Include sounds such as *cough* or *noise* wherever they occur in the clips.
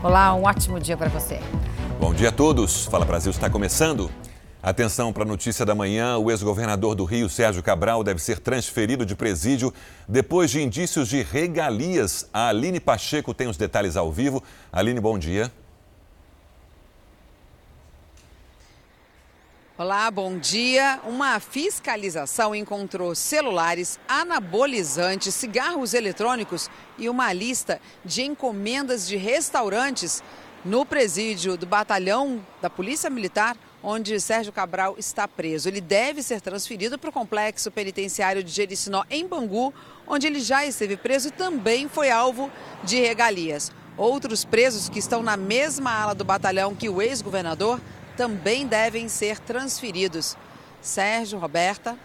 Olá, um ótimo dia para você. Bom dia a todos. Fala Brasil está começando. Atenção para a notícia da manhã: o ex-governador do Rio, Sérgio Cabral, deve ser transferido de presídio depois de indícios de regalias. A Aline Pacheco tem os detalhes ao vivo. Aline, bom dia. Olá, bom dia. Uma fiscalização encontrou celulares, anabolizantes, cigarros eletrônicos e uma lista de encomendas de restaurantes no presídio do batalhão da Polícia Militar, onde Sérgio Cabral está preso. Ele deve ser transferido para o complexo penitenciário de Jericinó, em Bangu, onde ele já esteve preso e também foi alvo de regalias. Outros presos que estão na mesma ala do batalhão que o ex-governador também devem ser transferidos. Sérgio, Roberta.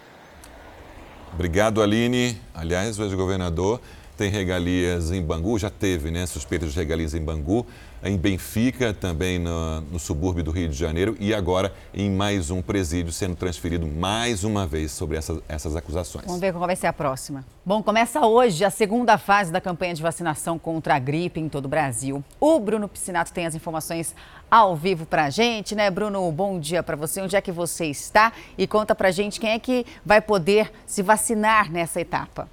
Obrigado, Aline. Aliás, o ex-governador tem regalias em Bangu, já teve, né? Suspeitas de regalias em Bangu em Benfica, também no, no, subúrbio do Rio de Janeiro, e agora em mais um presídio, sendo transferido mais uma vez sobre essas, essas acusações. Vamos ver qual vai ser a próxima. Bom, começa hoje a segunda fase da campanha de vacinação contra a gripe em todo o Brasil. O Bruno Piscinato tem as informações ao vivo para a gente, né? Bruno, bom dia para você. Onde é que você está? E conta para a gente quem é que vai poder se vacinar nessa etapa.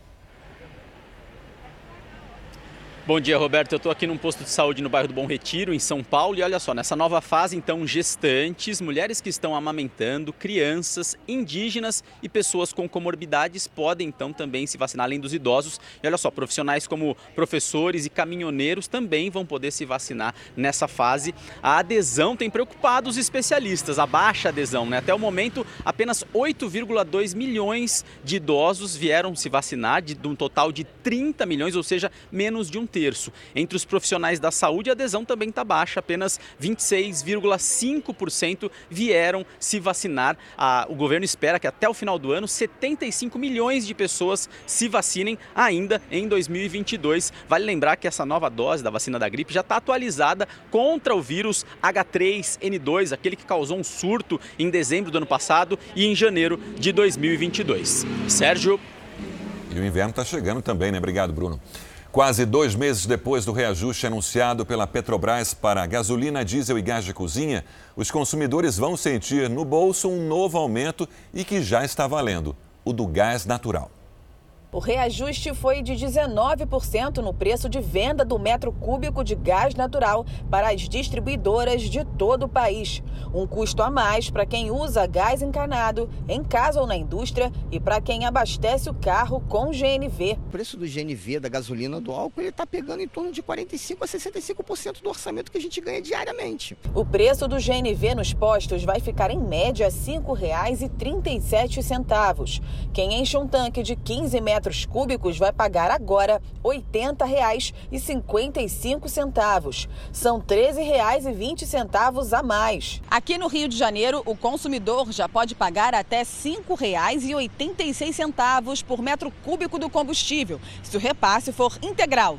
Bom dia, Roberto. Eu estou aqui num posto de saúde no bairro do Bom Retiro, em São Paulo. E olha só, nessa nova fase, então, gestantes, mulheres que estão amamentando, crianças, indígenas e pessoas com comorbidades podem, então, também se vacinar, além dos idosos. E olha só, profissionais como professores e caminhoneiros também vão poder se vacinar nessa fase. A adesão tem preocupado os especialistas, a baixa adesão, né? Até o momento, apenas 8,2 milhões de idosos vieram se vacinar, de, de um total de 30 milhões, ou seja, menos de um terço. Entre os profissionais da saúde, a adesão também está baixa, apenas 26,5% vieram se vacinar. o governo espera que até o final do ano 75 milhões de pessoas se vacinem ainda em 2022. Vale lembrar que essa nova dose da vacina da gripe já está atualizada contra o vírus H3N2, aquele que causou um surto em dezembro do ano passado e em janeiro de 2022. Sérgio. E o inverno está chegando também, né? Obrigado, Bruno. Quase dois meses depois do reajuste anunciado pela Petrobras para gasolina, diesel e gás de cozinha, os consumidores vão sentir no bolso um novo aumento e que já está valendo: o do gás natural. O reajuste foi de 19% no preço de venda do metro cúbico de gás natural para as distribuidoras de todo o país. Um custo a mais para quem usa gás encarnado em casa ou na indústria e para quem abastece o carro com GNV. O preço do GNV, da gasolina, do álcool, ele está pegando em torno de 45% a 65% do orçamento que a gente ganha diariamente. O preço do GNV nos postos vai ficar em média R$ 5,37. Quem enche um tanque de 15 metros metros cúbicos vai pagar agora R$ 80,55. São R$ 13,20 a mais. Aqui no Rio de Janeiro, o consumidor já pode pagar até R$ 5,86 por metro cúbico do combustível, se o repasse for integral.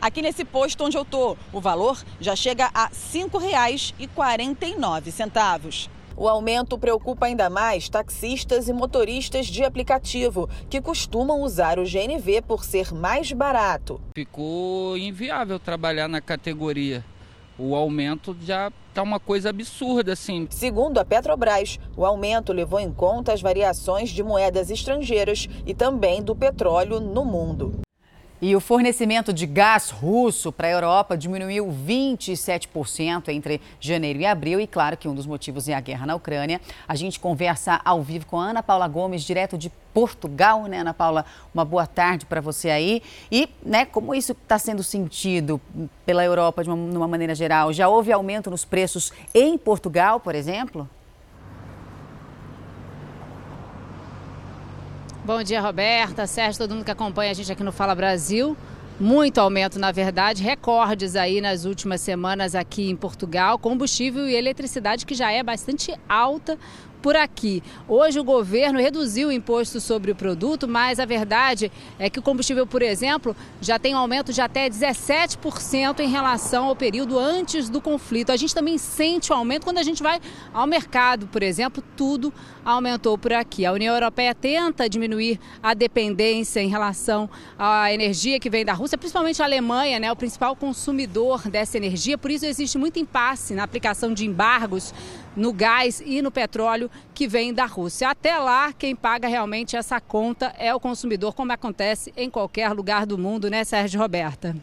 Aqui nesse posto onde eu estou, o valor já chega a R$ 5,49. O aumento preocupa ainda mais taxistas e motoristas de aplicativo, que costumam usar o GNV por ser mais barato. Ficou inviável trabalhar na categoria. O aumento já está uma coisa absurda, assim. Segundo a Petrobras, o aumento levou em conta as variações de moedas estrangeiras e também do petróleo no mundo. E o fornecimento de gás russo para a Europa diminuiu 27% entre janeiro e abril. E claro que um dos motivos é a guerra na Ucrânia. A gente conversa ao vivo com a Ana Paula Gomes, direto de Portugal, né, Ana Paula? Uma boa tarde para você aí. E, né, como isso está sendo sentido pela Europa de uma, de uma maneira geral? Já houve aumento nos preços em Portugal, por exemplo? Bom dia, Roberta, Sérgio, todo mundo que acompanha a gente aqui no Fala Brasil. Muito aumento, na verdade, recordes aí nas últimas semanas aqui em Portugal, combustível e eletricidade que já é bastante alta por aqui. Hoje o governo reduziu o imposto sobre o produto, mas a verdade é que o combustível, por exemplo, já tem um aumento de até 17% em relação ao período antes do conflito. A gente também sente o aumento quando a gente vai ao mercado, por exemplo, tudo aumentou por aqui. A União Europeia tenta diminuir a dependência em relação à energia que vem da Rússia, principalmente a Alemanha, né, o principal consumidor dessa energia. Por isso existe muito impasse na aplicação de embargos no gás e no petróleo que vem da Rússia. Até lá, quem paga realmente essa conta é o consumidor, como acontece em qualquer lugar do mundo, né, Sérgio Roberta?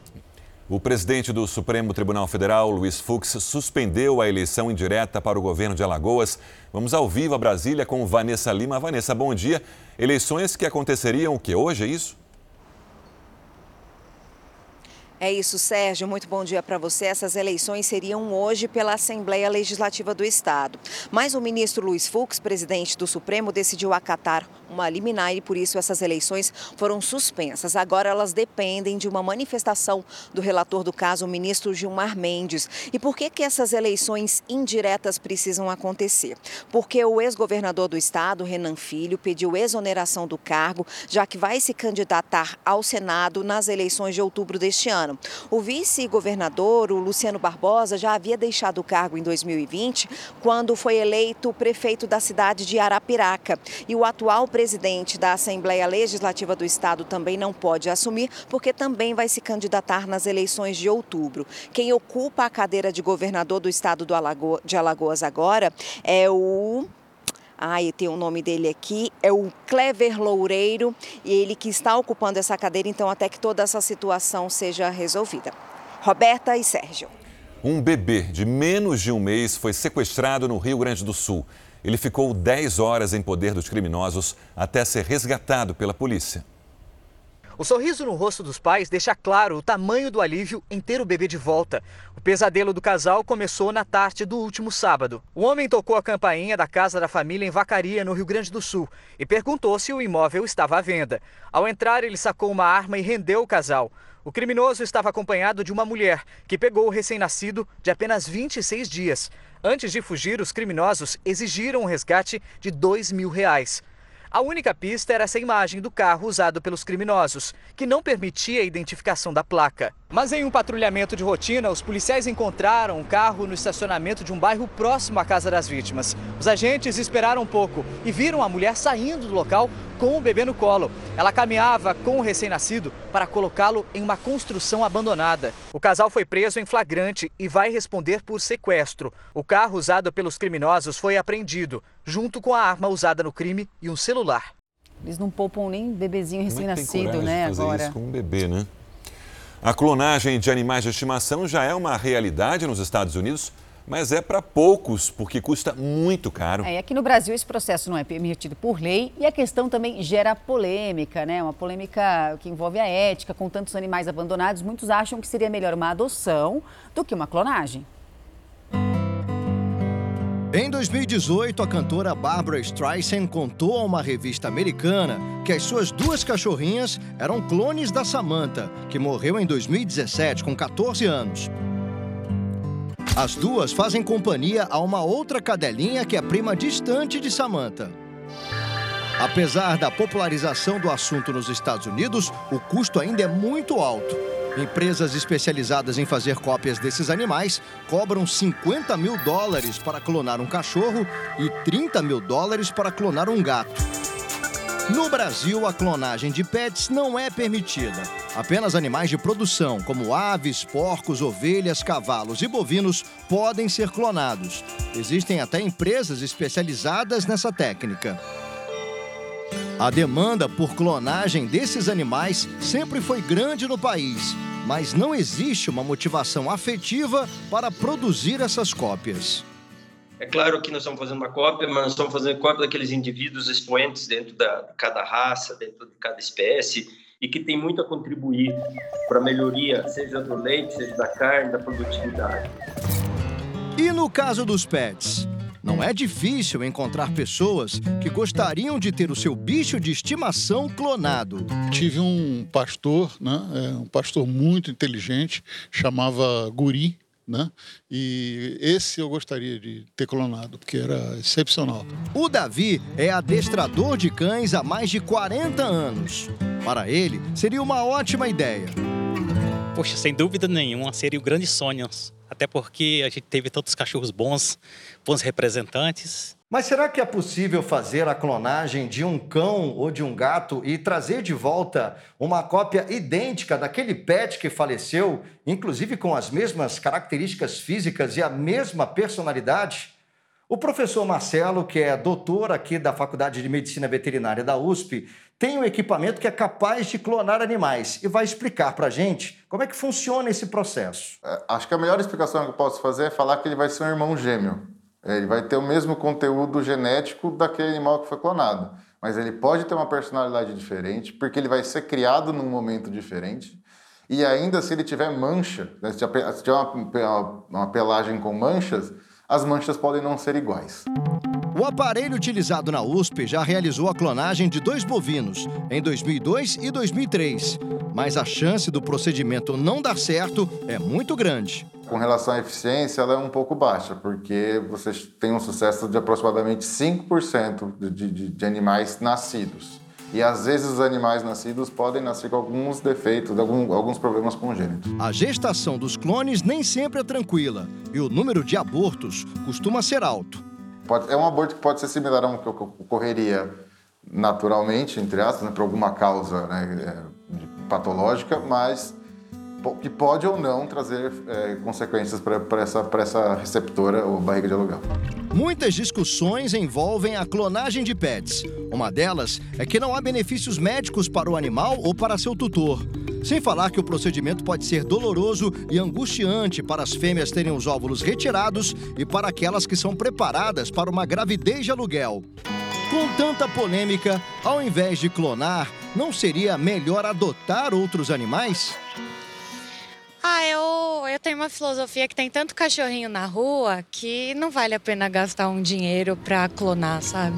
O presidente do Supremo Tribunal Federal, Luiz Fux, suspendeu a eleição indireta para o governo de Alagoas. Vamos ao vivo a Brasília com Vanessa Lima. Vanessa, bom dia. Eleições que aconteceriam o que hoje, é isso? É isso, Sérgio. Muito bom dia para você. Essas eleições seriam hoje pela Assembleia Legislativa do Estado. Mas o ministro Luiz Fux, presidente do Supremo, decidiu acatar uma liminar e por isso essas eleições foram suspensas. Agora elas dependem de uma manifestação do relator do caso, o ministro Gilmar Mendes. E por que que essas eleições indiretas precisam acontecer? Porque o ex-governador do estado, Renan Filho, pediu exoneração do cargo, já que vai se candidatar ao Senado nas eleições de outubro deste ano. O vice-governador, o Luciano Barbosa, já havia deixado o cargo em 2020, quando foi eleito prefeito da cidade de Arapiraca. E o atual presidente da Assembleia Legislativa do Estado também não pode assumir, porque também vai se candidatar nas eleições de outubro. Quem ocupa a cadeira de governador do estado de Alagoas agora é o Ai, tem o nome dele aqui, é o Clever Loureiro, e ele que está ocupando essa cadeira, então, até que toda essa situação seja resolvida. Roberta e Sérgio. Um bebê de menos de um mês foi sequestrado no Rio Grande do Sul. Ele ficou 10 horas em poder dos criminosos até ser resgatado pela polícia. O sorriso no rosto dos pais deixa claro o tamanho do alívio em ter o bebê de volta. O pesadelo do casal começou na tarde do último sábado. O homem tocou a campainha da casa da família em Vacaria, no Rio Grande do Sul, e perguntou se o imóvel estava à venda. Ao entrar, ele sacou uma arma e rendeu o casal. O criminoso estava acompanhado de uma mulher que pegou o recém-nascido de apenas 26 dias. Antes de fugir, os criminosos exigiram um resgate de 2 mil reais. A única pista era essa imagem do carro usado pelos criminosos, que não permitia a identificação da placa. Mas em um patrulhamento de rotina, os policiais encontraram um carro no estacionamento de um bairro próximo à casa das vítimas. Os agentes esperaram um pouco e viram a mulher saindo do local com o bebê no colo. Ela caminhava com o recém-nascido para colocá-lo em uma construção abandonada. O casal foi preso em flagrante e vai responder por sequestro. O carro usado pelos criminosos foi apreendido, junto com a arma usada no crime e um celular. Eles não poupam nem bebezinho é recém-nascido, né? fazer agora. Isso com um bebê, né? A clonagem de animais de estimação já é uma realidade nos Estados Unidos mas é para poucos, porque custa muito caro. É, aqui no Brasil esse processo não é permitido por lei e a questão também gera polêmica, né? Uma polêmica que envolve a ética, com tantos animais abandonados, muitos acham que seria melhor uma adoção do que uma clonagem. Em 2018, a cantora Barbara Streisand contou a uma revista americana que as suas duas cachorrinhas eram clones da Samantha, que morreu em 2017 com 14 anos. As duas fazem companhia a uma outra cadelinha que é prima distante de Samantha. Apesar da popularização do assunto nos Estados Unidos, o custo ainda é muito alto. Empresas especializadas em fazer cópias desses animais cobram 50 mil dólares para clonar um cachorro e 30 mil dólares para clonar um gato. No Brasil, a clonagem de pets não é permitida. Apenas animais de produção, como aves, porcos, ovelhas, cavalos e bovinos, podem ser clonados. Existem até empresas especializadas nessa técnica. A demanda por clonagem desses animais sempre foi grande no país, mas não existe uma motivação afetiva para produzir essas cópias. É claro que nós estamos fazendo uma cópia, mas nós estamos fazendo cópia daqueles indivíduos expoentes dentro da, de cada raça, dentro de cada espécie, e que tem muito a contribuir para a melhoria, seja do leite, seja da carne, da produtividade. E no caso dos pets? Não é difícil encontrar pessoas que gostariam de ter o seu bicho de estimação clonado. Tive um pastor, né, é, um pastor muito inteligente, chamava Guri, né? E esse eu gostaria de ter clonado, porque era excepcional. O Davi é adestrador de cães há mais de 40 anos. Para ele, seria uma ótima ideia. Poxa, sem dúvida nenhuma, seria o grande sonho. Até porque a gente teve tantos cachorros bons, bons representantes. Mas será que é possível fazer a clonagem de um cão ou de um gato e trazer de volta uma cópia idêntica daquele pet que faleceu, inclusive com as mesmas características físicas e a mesma personalidade? O professor Marcelo, que é doutor aqui da Faculdade de Medicina Veterinária da USP, tem um equipamento que é capaz de clonar animais e vai explicar para a gente como é que funciona esse processo. É, acho que a melhor explicação que eu posso fazer é falar que ele vai ser um irmão gêmeo. É, ele vai ter o mesmo conteúdo genético daquele animal que foi clonado, mas ele pode ter uma personalidade diferente, porque ele vai ser criado num momento diferente. E ainda se ele tiver mancha, né, se tiver uma, uma pelagem com manchas, as manchas podem não ser iguais. O aparelho utilizado na USP já realizou a clonagem de dois bovinos em 2002 e 2003, mas a chance do procedimento não dar certo é muito grande. Com relação à eficiência, ela é um pouco baixa, porque você tem um sucesso de aproximadamente 5% de, de, de animais nascidos. E às vezes os animais nascidos podem nascer com alguns defeitos, algum, alguns problemas congênitos. A gestação dos clones nem sempre é tranquila e o número de abortos costuma ser alto. Pode, é um aborto que pode ser similar a um que ocorreria naturalmente, entre aspas, né, por alguma causa né, é, patológica, mas que pode ou não trazer é, consequências para essa, essa receptora ou barriga de aluguel. Muitas discussões envolvem a clonagem de pets. Uma delas é que não há benefícios médicos para o animal ou para seu tutor. Sem falar que o procedimento pode ser doloroso e angustiante para as fêmeas terem os óvulos retirados e para aquelas que são preparadas para uma gravidez de aluguel. Com tanta polêmica, ao invés de clonar, não seria melhor adotar outros animais? Ah, eu, eu tenho uma filosofia que tem tanto cachorrinho na rua que não vale a pena gastar um dinheiro para clonar, sabe?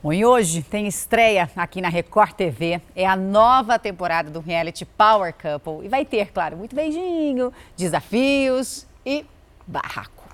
Bom, e hoje tem estreia aqui na Record TV. É a nova temporada do reality Power Couple. E vai ter, claro, muito beijinho, desafios e barraco.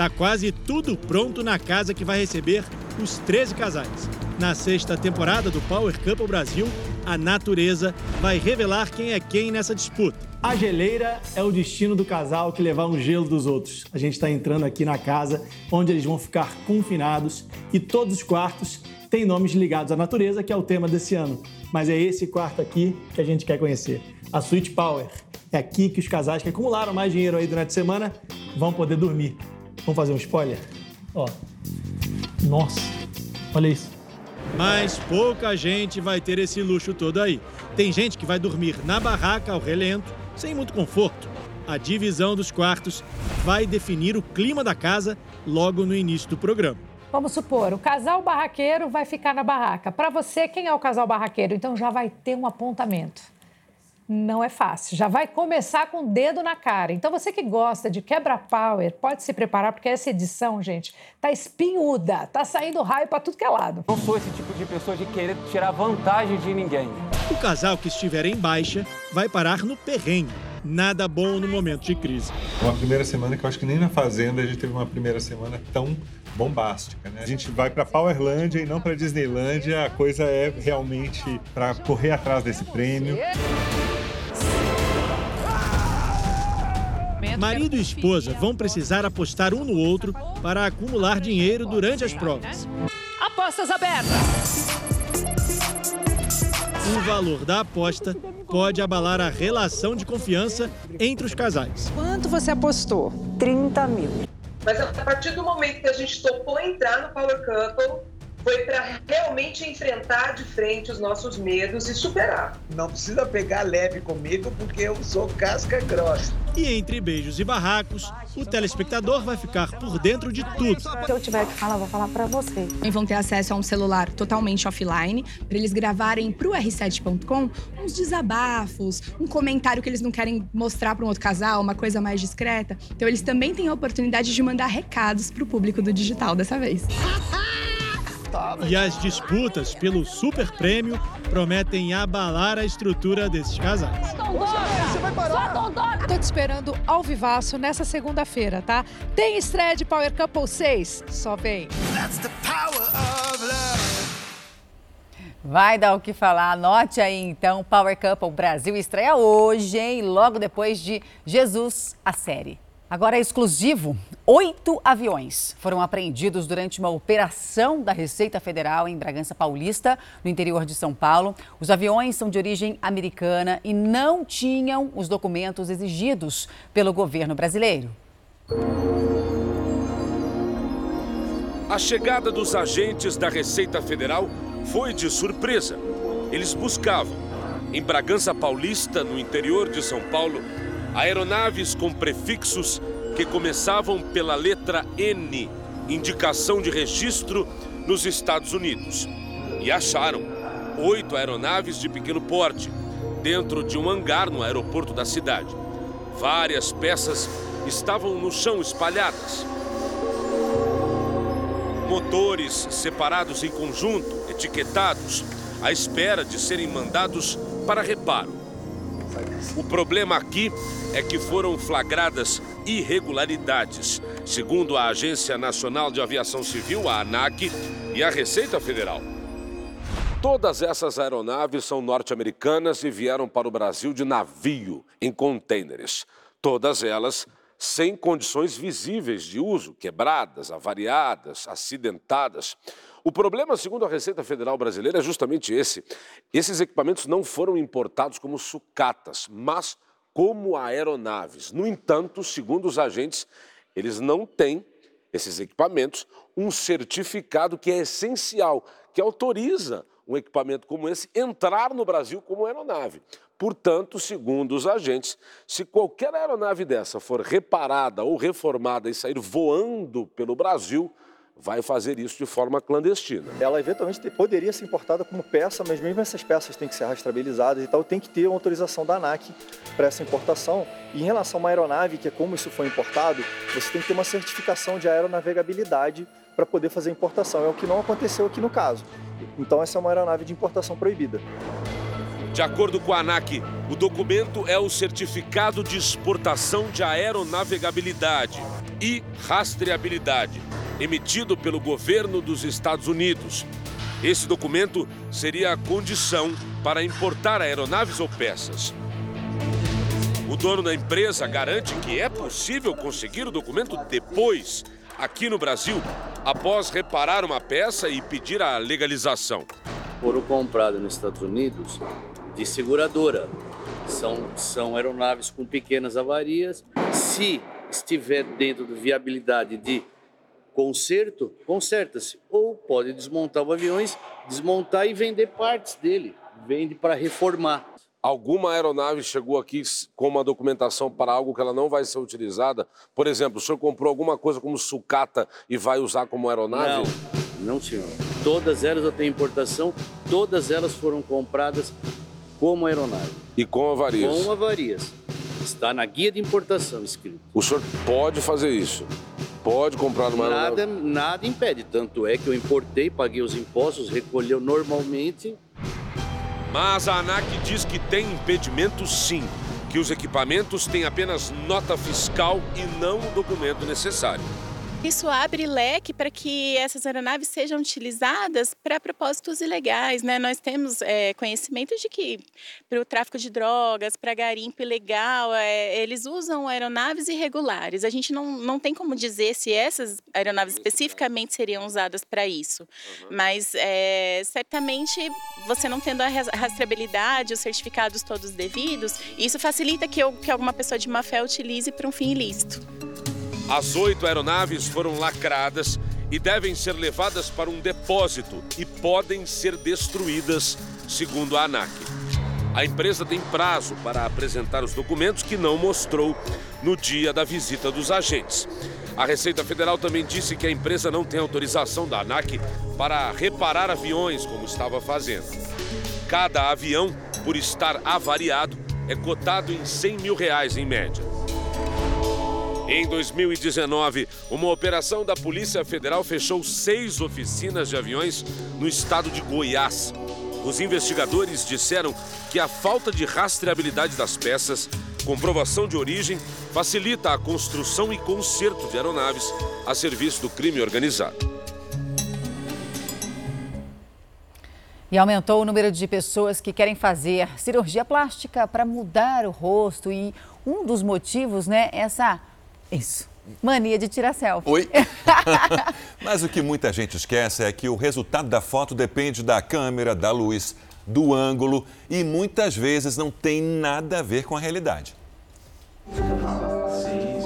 Tá quase tudo pronto na casa que vai receber os 13 casais. Na sexta temporada do Power Couple Brasil, a natureza vai revelar quem é quem nessa disputa. A geleira é o destino do casal que levar um gelo dos outros. A gente está entrando aqui na casa onde eles vão ficar confinados e todos os quartos têm nomes ligados à natureza, que é o tema desse ano. Mas é esse quarto aqui que a gente quer conhecer. A Suite Power. É aqui que os casais que acumularam mais dinheiro aí durante a semana vão poder dormir. Vamos fazer um spoiler? Ó. Nossa, olha isso. Mas pouca gente vai ter esse luxo todo aí. Tem gente que vai dormir na barraca ao relento, sem muito conforto. A divisão dos quartos vai definir o clima da casa logo no início do programa. Vamos supor, o casal barraqueiro vai ficar na barraca. Para você, quem é o casal barraqueiro? Então já vai ter um apontamento não é fácil. Já vai começar com o dedo na cara. Então, você que gosta de quebra-power, pode se preparar, porque essa edição, gente, tá espinhuda, tá saindo raio para tudo que é lado. Não sou esse tipo de pessoa de querer tirar vantagem de ninguém. O casal que estiver em baixa vai parar no perrengue. Nada bom no momento de crise. Uma primeira semana que eu acho que nem na Fazenda a gente teve uma primeira semana tão bombástica, né? A gente vai para Powerlândia e não para Disneylândia. A coisa é realmente para correr atrás desse prêmio. Marido e esposa vão precisar apostar um no outro para acumular dinheiro durante as provas. Apostas abertas! O valor da aposta pode abalar a relação de confiança entre os casais. Quanto você apostou? 30 mil. Mas a partir do momento que a gente topou entrar no Power Couple, foi para realmente enfrentar de frente os nossos medos e superar. Não precisa pegar leve comigo porque eu sou casca grossa. E entre beijos e barracos, o telespectador vai ficar por dentro de tudo. Se eu tiver que falar, vou falar para você. E vão ter acesso a um celular totalmente offline para eles gravarem para o r7.com uns desabafos, um comentário que eles não querem mostrar para um outro casal, uma coisa mais discreta. Então eles também têm a oportunidade de mandar recados para o público do digital dessa vez. E as disputas pelo super prêmio prometem abalar a estrutura desses casais. Você vai parar. Tô te esperando ao vivaço nessa segunda-feira, tá? Tem estreia de Power Couple 6? Só vem. Vai dar o que falar. Anote aí então, Power Couple Brasil estreia hoje, hein? Logo depois de Jesus, a série. Agora é exclusivo. Oito aviões foram apreendidos durante uma operação da Receita Federal em Bragança Paulista, no interior de São Paulo. Os aviões são de origem americana e não tinham os documentos exigidos pelo governo brasileiro. A chegada dos agentes da Receita Federal foi de surpresa. Eles buscavam, em Bragança Paulista, no interior de São Paulo, aeronaves com prefixos que começavam pela letra N, indicação de registro nos Estados Unidos. E acharam oito aeronaves de pequeno porte, dentro de um hangar no aeroporto da cidade. Várias peças estavam no chão espalhadas. Motores separados em conjunto, etiquetados, à espera de serem mandados para reparo. O problema aqui é que foram flagradas irregularidades, segundo a Agência Nacional de Aviação Civil, a ANAC, e a Receita Federal. Todas essas aeronaves são norte-americanas e vieram para o Brasil de navio, em contêineres. Todas elas sem condições visíveis de uso, quebradas, avariadas, acidentadas. O problema, segundo a Receita Federal Brasileira, é justamente esse. Esses equipamentos não foram importados como sucatas, mas como aeronaves. No entanto, segundo os agentes, eles não têm, esses equipamentos, um certificado que é essencial, que autoriza um equipamento como esse entrar no Brasil como aeronave. Portanto, segundo os agentes, se qualquer aeronave dessa for reparada ou reformada e sair voando pelo Brasil, vai fazer isso de forma clandestina. Ela eventualmente poderia ser importada como peça, mas mesmo essas peças têm que ser rastreabilizadas e tal, tem que ter uma autorização da ANAC para essa importação. E em relação a uma aeronave, que é como isso foi importado, você tem que ter uma certificação de aeronavegabilidade para poder fazer a importação. É o que não aconteceu aqui no caso. Então essa é uma aeronave de importação proibida. De acordo com a ANAC, o documento é o Certificado de Exportação de Aeronavegabilidade e Rastreabilidade, emitido pelo governo dos Estados Unidos. Esse documento seria a condição para importar aeronaves ou peças. O dono da empresa garante que é possível conseguir o documento depois, aqui no Brasil, após reparar uma peça e pedir a legalização. Foram comprados nos Estados Unidos de seguradora. São, são aeronaves com pequenas avarias. Se estiver dentro de viabilidade de conserto, conserta-se. Ou pode desmontar os aviões, desmontar e vender partes dele. Vende para reformar. Alguma aeronave chegou aqui com uma documentação para algo que ela não vai ser utilizada? Por exemplo, o senhor comprou alguma coisa como sucata e vai usar como aeronave? Não, não senhor. Todas elas eu tenho importação, todas elas foram compradas como aeronave. E com avarias? Com avarias. Está na guia de importação escrito. O senhor pode fazer isso? Pode comprar uma nada, aeronave? Nada impede. Tanto é que eu importei, paguei os impostos, recolheu normalmente. Mas a ANAC diz que tem impedimento sim, que os equipamentos têm apenas nota fiscal e não o documento necessário. Isso abre leque para que essas aeronaves sejam utilizadas para propósitos ilegais. Né? Nós temos é, conhecimento de que para o tráfico de drogas, para garimpo ilegal, é, eles usam aeronaves irregulares. A gente não, não tem como dizer se essas aeronaves especificamente seriam usadas para isso. Mas é, certamente você não tendo a rastreabilidade, os certificados todos devidos, isso facilita que, eu, que alguma pessoa de má fé utilize para um fim ilícito. As oito aeronaves foram lacradas e devem ser levadas para um depósito e podem ser destruídas, segundo a ANAC. A empresa tem prazo para apresentar os documentos que não mostrou no dia da visita dos agentes. A Receita Federal também disse que a empresa não tem autorização da ANAC para reparar aviões, como estava fazendo. Cada avião, por estar avariado, é cotado em 100 mil reais em média. Em 2019, uma operação da Polícia Federal fechou seis oficinas de aviões no estado de Goiás. Os investigadores disseram que a falta de rastreabilidade das peças, comprovação de origem, facilita a construção e conserto de aeronaves a serviço do crime organizado. E aumentou o número de pessoas que querem fazer cirurgia plástica para mudar o rosto. E um dos motivos, né, é essa. Isso. Mania de tirar selfie. Oi? *laughs* Mas o que muita gente esquece é que o resultado da foto depende da câmera, da luz, do ângulo e muitas vezes não tem nada a ver com a realidade.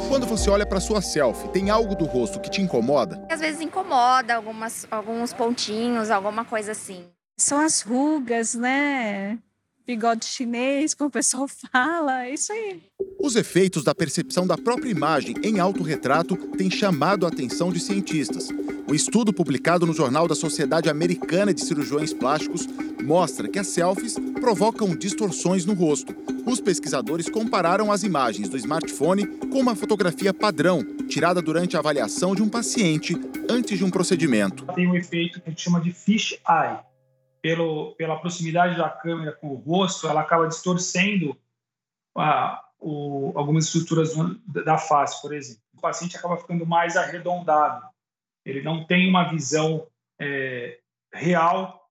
Quando você olha para sua selfie, tem algo do rosto que te incomoda? Às vezes incomoda algumas, alguns pontinhos, alguma coisa assim. São as rugas, né? Bigode chinês, como o pessoal *laughs* fala, é isso aí. Os efeitos da percepção da própria imagem em autorretrato têm chamado a atenção de cientistas. Um estudo publicado no Jornal da Sociedade Americana de Cirurgiões Plásticos mostra que as selfies provocam distorções no rosto. Os pesquisadores compararam as imagens do smartphone com uma fotografia padrão, tirada durante a avaliação de um paciente antes de um procedimento. Tem um efeito que a gente chama de fish eye pelo, pela proximidade da câmera com o rosto, ela acaba distorcendo a, o, algumas estruturas da face, por exemplo. O paciente acaba ficando mais arredondado. Ele não tem uma visão é, real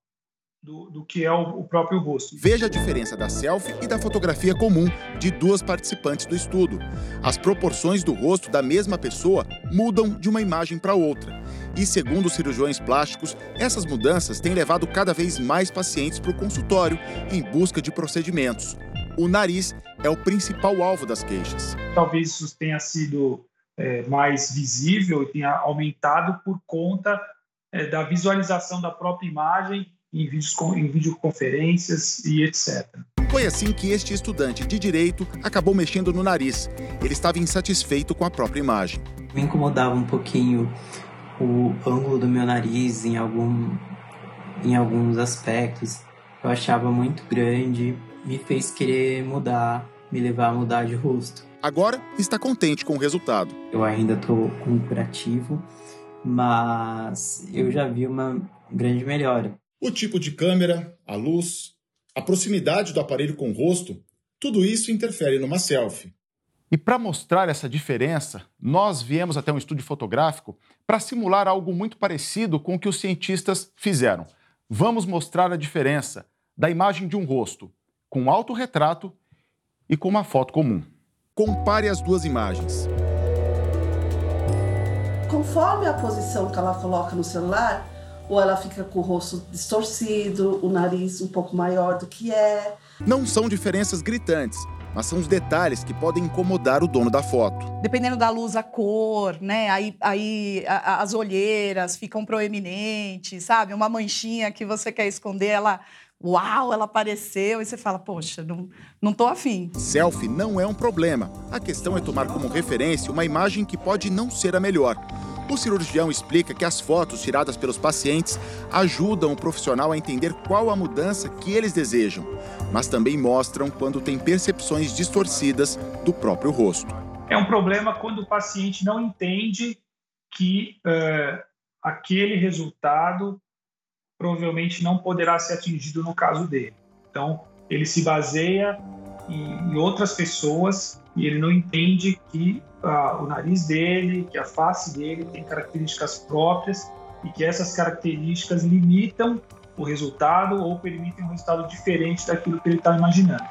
do, do, que é o, o, próprio rosto. Veja a diferença da selfie e da fotografia comum de duas participantes do estudo. As proporções do rosto da mesma pessoa mudam de uma imagem para outra. E segundo os cirurgiões plásticos, essas mudanças têm levado cada vez mais pacientes para o consultório em busca de procedimentos. O nariz é o principal alvo das queixas. Talvez isso tenha sido é, mais visível e tenha aumentado por conta é, da visualização da própria imagem em, vídeos, em videoconferências e etc. Foi assim que este estudante de direito acabou mexendo no nariz. Ele estava insatisfeito com a própria imagem. Me incomodava um pouquinho o ângulo do meu nariz em, algum, em alguns aspectos. Eu achava muito grande, me fez querer mudar, me levar a mudar de rosto. Agora está contente com o resultado. Eu ainda estou com um curativo, mas eu já vi uma grande melhora. O tipo de câmera, a luz, a proximidade do aparelho com o rosto, tudo isso interfere numa selfie. E para mostrar essa diferença, nós viemos até um estúdio fotográfico para simular algo muito parecido com o que os cientistas fizeram. Vamos mostrar a diferença da imagem de um rosto com autorretrato e com uma foto comum. Compare as duas imagens. Conforme a posição que ela coloca no celular, ou ela fica com o rosto distorcido, o nariz um pouco maior do que é. Não são diferenças gritantes, mas são os detalhes que podem incomodar o dono da foto. Dependendo da luz, a cor, né? Aí, aí a, as olheiras ficam proeminentes, sabe? Uma manchinha que você quer esconder, ela. Uau, ela apareceu e você fala, poxa, não, não tô afim. Selfie não é um problema. A questão é tomar como referência uma imagem que pode não ser a melhor. O cirurgião explica que as fotos tiradas pelos pacientes ajudam o profissional a entender qual a mudança que eles desejam, mas também mostram quando tem percepções distorcidas do próprio rosto. É um problema quando o paciente não entende que uh, aquele resultado provavelmente não poderá ser atingido no caso dele. Então, ele se baseia em, em outras pessoas e ele não entende que ah, o nariz dele, que a face dele tem características próprias e que essas características limitam o resultado ou permitem um resultado diferente daquilo que ele está imaginando.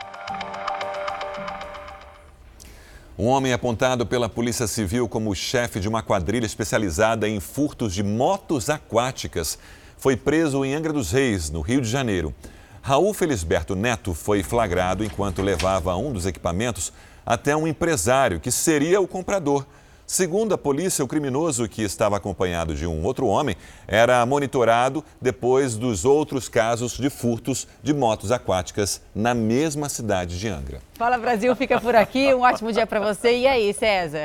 Um homem apontado pela Polícia Civil como chefe de uma quadrilha especializada em furtos de motos aquáticas foi preso em Angra dos Reis, no Rio de Janeiro. Raul Felisberto Neto foi flagrado enquanto levava um dos equipamentos até um empresário que seria o comprador. Segundo a polícia, o criminoso, que estava acompanhado de um outro homem, era monitorado depois dos outros casos de furtos de motos aquáticas na mesma cidade de Angra. Fala Brasil, fica por aqui. Um ótimo dia para você. E aí, César?